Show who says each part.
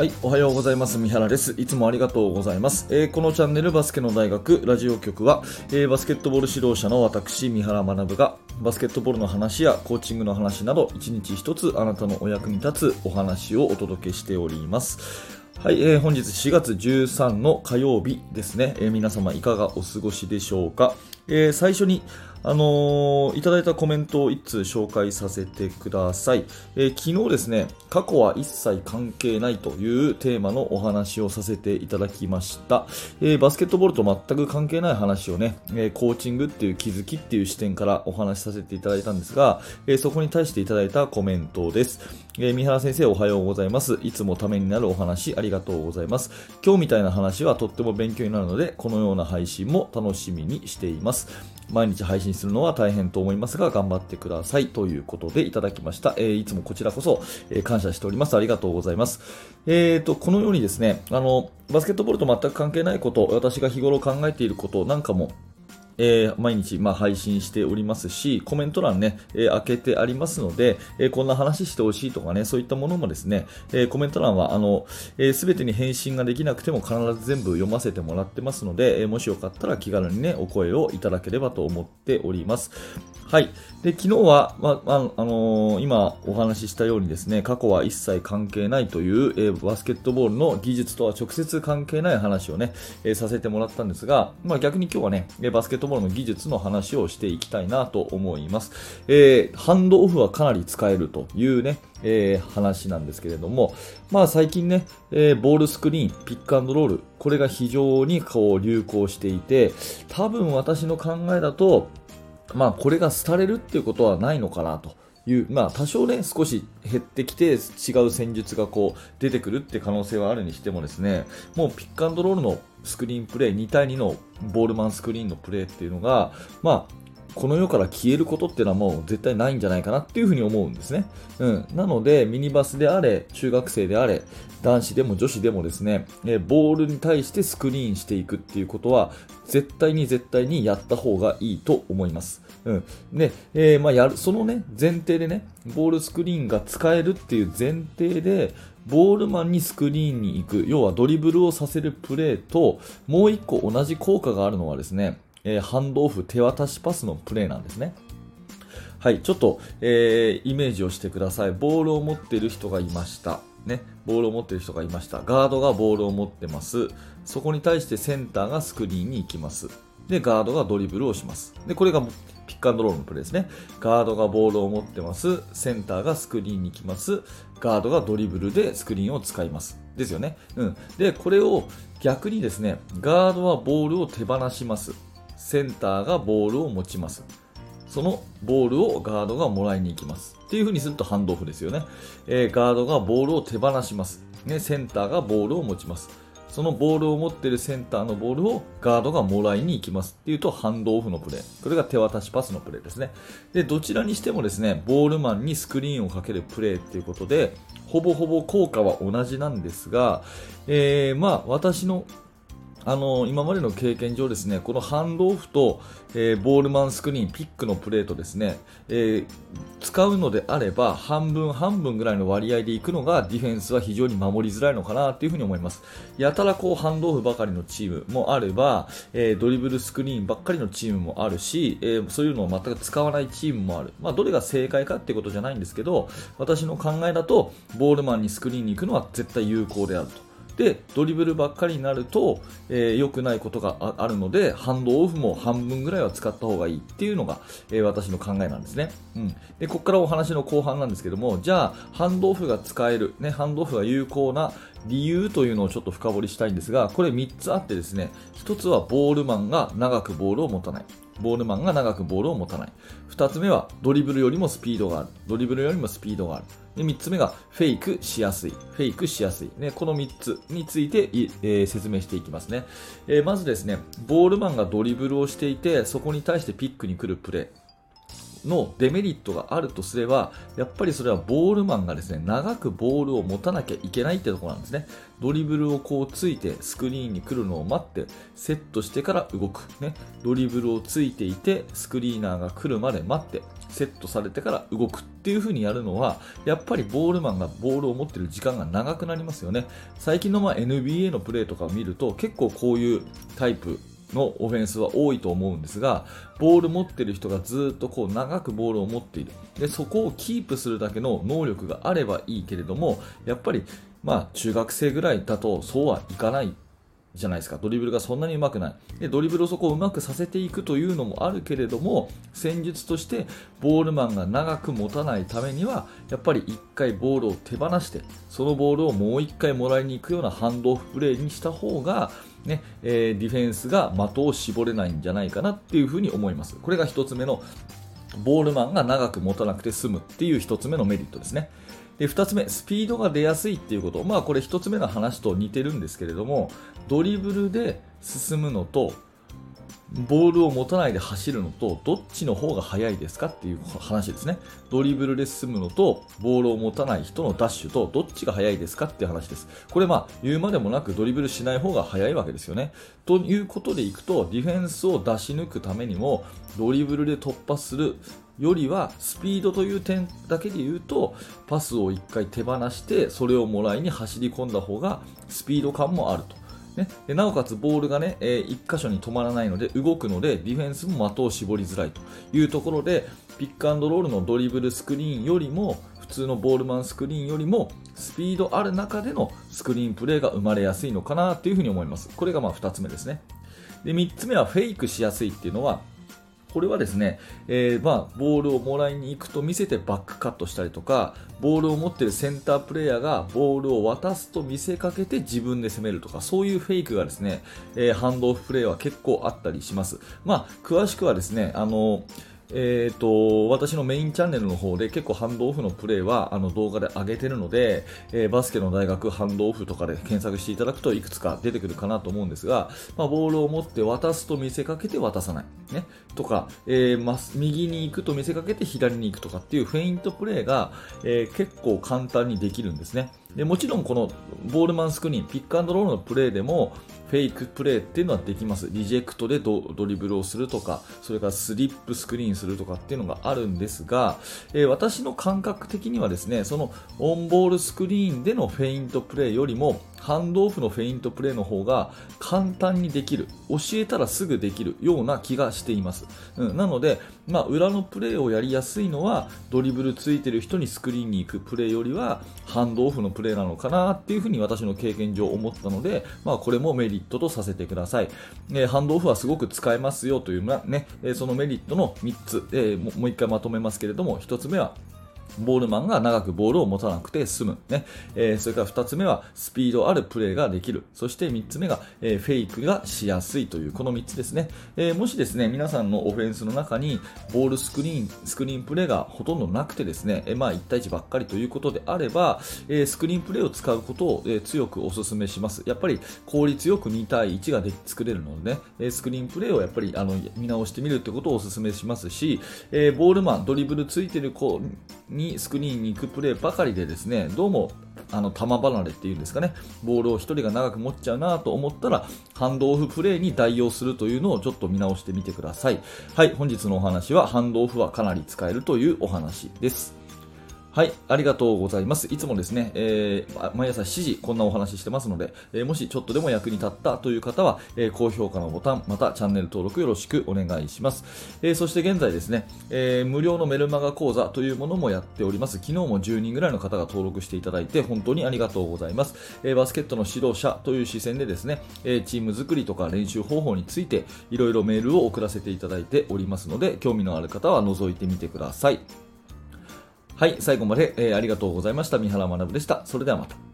Speaker 1: はい、おはようございます。三原です。いつもありがとうございます。えーこのチャンネルバスケの大学ラジオ局は、えーバスケットボール指導者の私、三原学が、バスケットボールの話やコーチングの話など、一日一つあなたのお役に立つお話をお届けしております。はい、えー本日4月13の火曜日ですね。えー皆様いかがお過ごしでしょうか。えー最初に、あのーいただいたコメントを一通紹介させてください、えー昨日ですね、過去は一切関係ないというテーマのお話をさせていただきました。えーバスケットボールと全く関係ない話をね、えーコーチングっていう気づきっていう視点からお話しさせていただいたんですが、えーそこに対していただいたコメントです。えー三原先生おはようございます。いつもためになるお話ありがとうございます。今日みたいな話はとっても勉強になるので、このような配信も楽しみにしています。毎日配信するのは大変と思いますが、頑張ってください。ということでいただきました。えーいつもこちらこそ、えー感謝しております。ありがとうございます。えーと、このようにですね、あの、バスケットボールと全く関係ないこと、私が日頃考えていることなんかも、えー毎日、まあ、配信しておりますし、コメント欄ね、えー開けてありますので、えーこんな話してほしいとかね、そういったものもですね、えコメント欄は、あの、すべてに返信ができなくても必ず全部読ませてもらってますので、えもしよかったら気軽にね、お声をいただければと思っております。はい。で、昨日は、まあ、あのー今お話ししたようにですね、過去は一切関係ないという、えーバスケットボールの技術とは直接関係ない話をね、えーさせてもらったんですが、まあ逆に今日はね、バスケットボールの技術の話をしていきたいなと思います。えーハンドオフはかなり使えるというね、えー話なんですけれども、まあ最近ね、えーボールスクリーン、ピックアンドロール、これが非常にこう流行していて、多分私の考えだと、まあこれが廃れるっていうことはないのかなと。いうまあ、多少ね、少し減ってきて、違う戦術がこう出てくるって可能性はあるにしてもですね、もうピックアンドロールのスクリーンプレイ、2対2のボールマンスクリーンのプレーっていうのが、まあ、この世から消えることっていうのはもう絶対ないんじゃないかなっていうふうに思うんですね。うん。なので、ミニバスであれ、中学生であれ、男子でも女子でもですね、えーボールに対してスクリーンしていくっていうことは、絶対に絶対にやった方がいいと思います。うん。で、えーまあ、やる、そのね、前提でね、ボールスクリーンが使えるっていう前提で、ボールマンにスクリーンに行く、要はドリブルをさせるプレーと、もう一個同じ効果があるのはですね、えーハンドオフ手渡しパスのプレーなんですね。はい、ちょっと、えーイメージをしてください。ボールを持っている人がいました。ね、ボールを持っている人がいました。ガードがボールを持ってます。そこに対してセンターがスクリーンに行きます。で、ガードがドリブルをします。で、これがピックアンドロールのプレーですね。ガードがボールを持ってます。センターがスクリーンに行きます。ガードがドリブルでスクリーンを使います。ですよね。うん。で、これを逆にですね、ガードはボールを手放します。センターがボールを持ちます。そのボールをガードがもらいに行きます。っていう風にするとハンドオフですよね。えーガードがボールを手放します。ね、センターがボールを持ちます。そのボールを持っているセンターのボールをガードがもらいに行きますっていうとハンドオフのプレー。これが手渡しパスのプレーですね。で、どちらにしてもですね、ボールマンにスクリーンをかけるプレーっていうことで、ほぼほぼ効果は同じなんですが、えーまあ私のあの今までの経験上ですね、このハンドオフと、えーボールマンスクリーン、ピックのプレートですね、えー使うのであれば半分半分ぐらいの割合でいくのがディフェンスは非常に守りづらいのかなというふに思います。やたらこうハンドオフばかりのチームもあれば、えードリブルスクリーンばっかりのチームもあるし、えそういうのを全く使わないチームもある。まあ、どれが正解かっていうことじゃないんですけど、私の考えだと、ボールマンにスクリーンに行くのは絶対有効であると。でドリブルばっかりになると、えー良くないことがあるのでハンドオフも半分ぐらいは使った方がいいっていうのが、えー私の考えなんですね、うん、でここからお話の後半なんですけどもじゃあハンドオフが使える、ね、ハンドオフが有効な理由というのをちょっと深掘りしたいんですがこれ3つあってですね1つはボールマンが長くボールを持たない。ボールマンが長くボールを持たない2つ目はドリブルよりもスピードがあるドリブルよりもスピードがあるで3つ目がフェイクしやすい。フェイクしやすい。ね、この3つについてい、えー説明していきますね、えーまずですね、ボールマンがドリブルをしていて、そこに対してピックに来るプレー。のデメリットがあるとすれば、やっぱりそれはボールマンがですね、長くボールを持たなきゃいけないってとこなんですね。ドリブルをこうついてスクリーンに来るのを待ってセットしてから動く。ね。ドリブルをついていてスクリーナーが来るまで待ってセットされてから動くっていう風にやるのは、やっぱりボールマンがボールを持ってる時間が長くなりますよね。最近のま NBA のプレーとかを見ると結構こういうタイプのオフェンスは多いと思うんですが、ボール持ってる人がずっとこう長くボールを持っている。で、そこをキープするだけの能力があればいいけれども、やっぱり、まあ中学生ぐらいだとそうはいかないじゃないですか。ドリブルがそんなに上手くない。で、ドリブルをそこを上手くさせていくというのもあるけれども、戦術としてボールマンが長く持たないためには、やっぱり1回ボールを手放して、そのボールをもう1回もらいに行くようなハンドオフプレーにした方が、ね、えー、ディフェンスが的を絞れないんじゃないかなっていうふうに思います。これが1つ目のボールマンが長く持たなくて済むっていう1つ目のメリットですね。で2つ目、スピードが出やすいっていうこと、まあ、これ1つ目の話と似てるんですけれども、ドリブルで進むのと、ボールを持たないで走るのと、どっちの方が速いですかっていう話ですね。ドリブルで進むのと、ボールを持たない人のダッシュと、どっちが速いですかっていう話です。これまあ、言うまでもなくドリブルしない方が速いわけですよね。ということでいくと、ディフェンスを出し抜くためにも、ドリブルで突破するよりは、スピードという点だけで言うと、パスを1回手放して、それをもらいに走り込んだ方が、スピード感もあると。ね、でなおかつボールがね、えー、1箇所に止まらないので動くのでディフェンスも的を絞りづらいというところでピックアンドロールのドリブルスクリーンよりも普通のボールマンスクリーンよりもスピードある中でのスクリーンプレーが生まれやすいのかなというふうに思います。これがま2つ目ですね。で3つ目はフェイクしやすいっていうのはこれはですね、えー、まあ、ボールをもらいに行くと見せてバックカットしたりとか、ボールを持っているセンタープレイヤーがボールを渡すと見せかけて自分で攻めるとか、そういうフェイクがですね、えー、ハンドオフプレーは結構あったりします。まあ、詳しくはですね、あのーえーと、私のメインチャンネルの方で結構ハンドオフのプレーはあの動画で上げてるので、えー、バスケの大学ハンドオフとかで検索していただくといくつか出てくるかなと思うんですが、まあ、ボールを持って渡すと見せかけて渡さない、ね、とか、えー、右に行くと見せかけて左に行くとかっていうフェイントプレーが、えー、結構簡単にできるんですね。でもちろんこのボールマンスクリーン、ピックアンドロールのプレーでもフェイクプレーっていうのはできます。リジェクトでドリブルをするとか、それからスリップスクリーンするとかっていうのがあるんですが、えー、私の感覚的にはですね、そのオンボールスクリーンでのフェイントプレーよりも、ハンドオフのフェイントプレーの方が簡単にできる、教えたらすぐできるような気がしています。うん、なので、まあ、裏のプレーをやりやすいのは、ドリブルついてる人にスクリーンに行くプレーよりは、ハンドオフのプレーなのかなっていうふうに私の経験上思ったので、まあ、これもメリットとさせてください。えー、ハンドオフはすごく使えますよというね、そのメリットの3つ、えー、もう一回まとめますけれども、1つ目はボールマンが長くボールを持たなくて済む。ね。えー、それから2つ目はスピードあるプレーができる。そして3つ目が、えー、フェイクがしやすいという、この3つですね。えー、もしですね、皆さんのオフェンスの中にボールスクリーン、スクリーンプレーがほとんどなくてですね、えまあ1対1ばっかりということであれば、えスクリーンプレーを使うことを、え強くお勧めします。やっぱり効率よく2対1がで作れるのでね、えスクリーンプレーをやっぱりあの見直してみるってことをお勧めしますし、えボールマン、ドリブルついてる子にスクリーンに行くプレーばかりでですね、どうもあの球離れっていうんですかね、ボールを1人が長く持っちゃうなと思ったら、ハンドオフプレーに代用するというのをちょっと見直してみてください。はい、本日のお話は、ハンドオフはかなり使えるというお話です。はい、ありがとうございます。いつもですね、えー、毎朝7時こんなお話ししてますので、えー、もしちょっとでも役に立ったという方は、えー、高評価のボタン、またチャンネル登録よろしくお願いします。えそして現在ですね、え無料のメルマガ講座というものもやっております。昨日も10人ぐらいの方が登録していただいて本当にありがとうございます。えバスケットの指導者という視線でですね、えチーム作りとか練習方法についていろいろメールを送らせていただいておりますので、興味のある方は覗いてみてください。はい、最後まで、えー、ありがとうございました。三原学でした。それではまた。